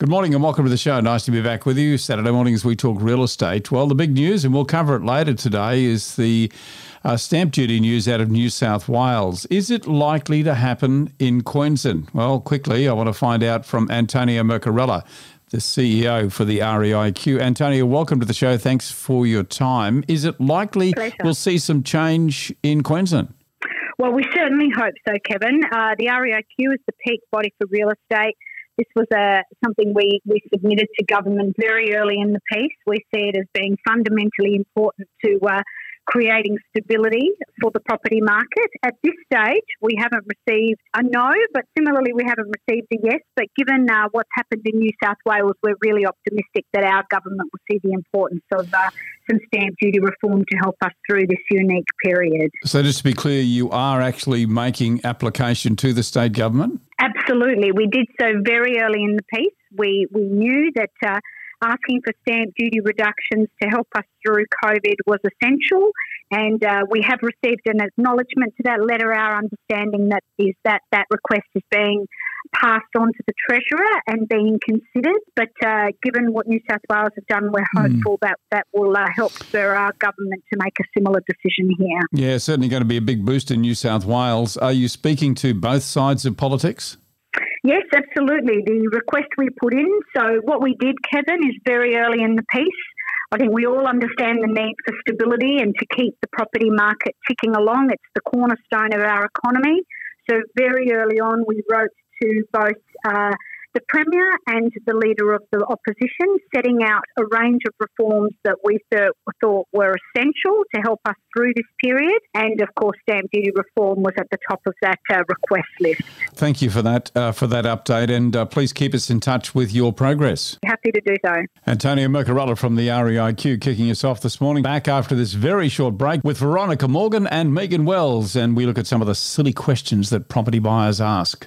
Good morning and welcome to the show. Nice to be back with you. Saturday mornings we talk real estate. Well, the big news, and we'll cover it later today, is the uh, stamp duty news out of New South Wales. Is it likely to happen in Queensland? Well, quickly, I want to find out from Antonia Mercorella, the CEO for the REIQ. Antonia, welcome to the show. Thanks for your time. Is it likely Pleasure. we'll see some change in Queensland? Well, we certainly hope so, Kevin. Uh, the REIQ is the peak body for real estate. This was uh, something we, we submitted to government very early in the piece. We see it as being fundamentally important to uh, creating stability for the property market. At this stage, we haven't received a no, but similarly, we haven't received a yes. But given uh, what's happened in New South Wales, we're really optimistic that our government will see the importance of uh, some stamp duty reform to help us through this unique period. So, just to be clear, you are actually making application to the state government? Absolutely. We did so very early in the piece. We, we knew that uh, asking for stamp duty reductions to help us through COVID was essential, and uh, we have received an acknowledgement to that letter. Our understanding that is that that request is being passed on to the treasurer and being considered. But uh, given what New South Wales have done, we're hopeful that that will uh, help spur our government to make a similar decision here. Yeah, certainly going to be a big boost in New South Wales. Are you speaking to both sides of politics? Yes, absolutely. The request we put in. So, what we did, Kevin, is very early in the piece. I think we all understand the need for stability and to keep the property market ticking along. It's the cornerstone of our economy. So, very early on, we wrote to both uh, the Premier and the Leader of the Opposition, setting out a range of reforms that we th- thought were essential to help us through this period. And of course, stamp duty reform was at the top of that uh, request list. Thank you for that uh, for that update, and uh, please keep us in touch with your progress. Happy to do so. Antonia Mercorella from the REIQ kicking us off this morning. Back after this very short break with Veronica Morgan and Megan Wells, and we look at some of the silly questions that property buyers ask.